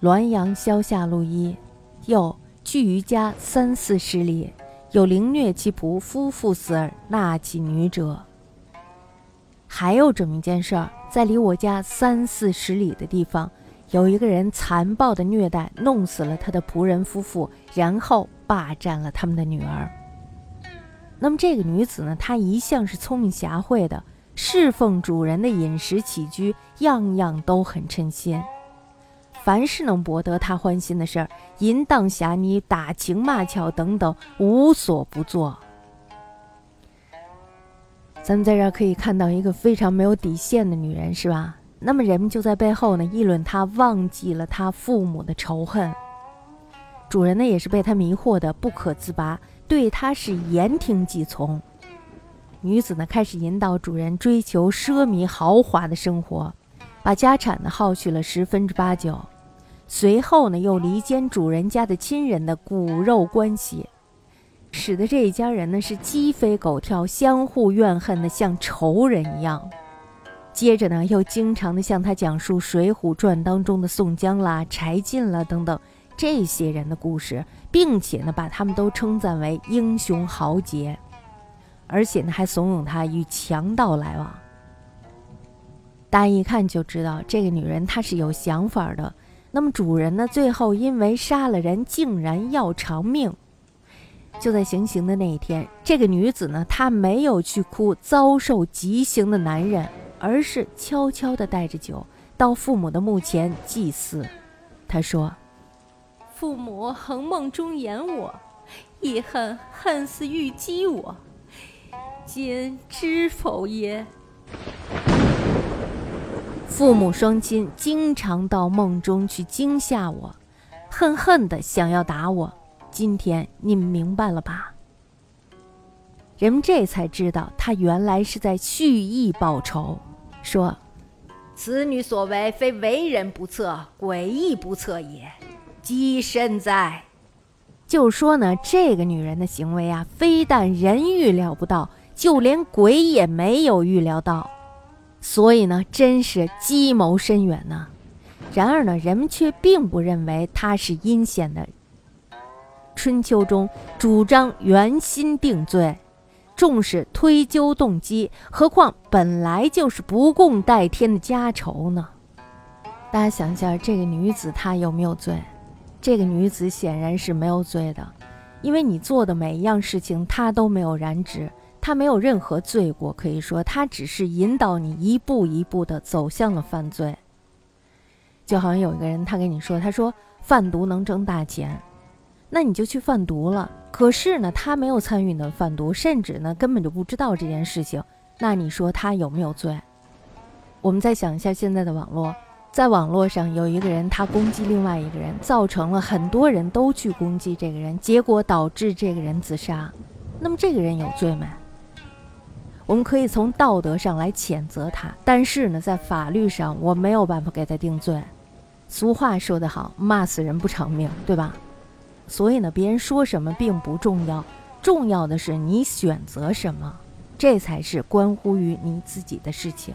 滦阳萧下路一，又距余家三四十里，有凌虐其仆，夫妇死而纳其女者。还有这么一件事儿，在离我家三四十里的地方，有一个人残暴的虐待，弄死了他的仆人夫妇，然后霸占了他们的女儿。那么这个女子呢，她一向是聪明侠慧的，侍奉主人的饮食起居，样样都很称心。凡是能博得他欢心的事儿，淫荡侠妮、打情骂俏等等，无所不做。咱们在这儿可以看到一个非常没有底线的女人，是吧？那么人们就在背后呢议论他，忘记了他父母的仇恨。主人呢也是被他迷惑的不可自拔，对他是言听计从。女子呢开始引导主人追求奢靡豪华的生活，把家产呢耗去了十分之八九。随后呢，又离间主人家的亲人的骨肉关系，使得这一家人呢是鸡飞狗跳，相互怨恨的像仇人一样。接着呢，又经常的向他讲述《水浒传》当中的宋江啦、柴进啦等等这些人的故事，并且呢，把他们都称赞为英雄豪杰，而且呢，还怂恿他与强盗来往。大家一看就知道，这个女人她是有想法的。那么主人呢？最后因为杀了人，竟然要偿命。就在行刑的那一天，这个女子呢，她没有去哭遭受极刑的男人，而是悄悄地带着酒到父母的墓前祭祀。他说：“父母恒梦中言我，亦恨恨似欲击我，今知否耶？”父母双亲经常到梦中去惊吓我，恨恨的想要打我。今天你们明白了吧？人们这才知道，他原来是在蓄意报仇。说：“此女所为，非为人不测，诡异不测也。积身哉！”就说呢，这个女人的行为啊，非但人预料不到，就连鬼也没有预料到。所以呢，真是计谋深远呢。然而呢，人们却并不认为她是阴险的。春秋中主张原心定罪，重视推究动机，何况本来就是不共戴天的家仇呢？大家想一下，这个女子她有没有罪？这个女子显然是没有罪的，因为你做的每一样事情，她都没有染指。她没有任何罪过，可以说她只是引导你一步一步的走向了犯罪。就好像有一个人，他跟你说，他说贩毒能挣大钱，那你就去贩毒了。可是呢，他没有参与你的贩毒，甚至呢根本就不知道这件事情。那你说他有没有罪？我们再想一下现在的网络，在网络上有一个人他攻击另外一个人，造成了很多人都去攻击这个人，结果导致这个人自杀。那么这个人有罪没？我们可以从道德上来谴责他，但是呢，在法律上我没有办法给他定罪。俗话说得好，骂死人不偿命，对吧？所以呢，别人说什么并不重要，重要的是你选择什么，这才是关乎于你自己的事情。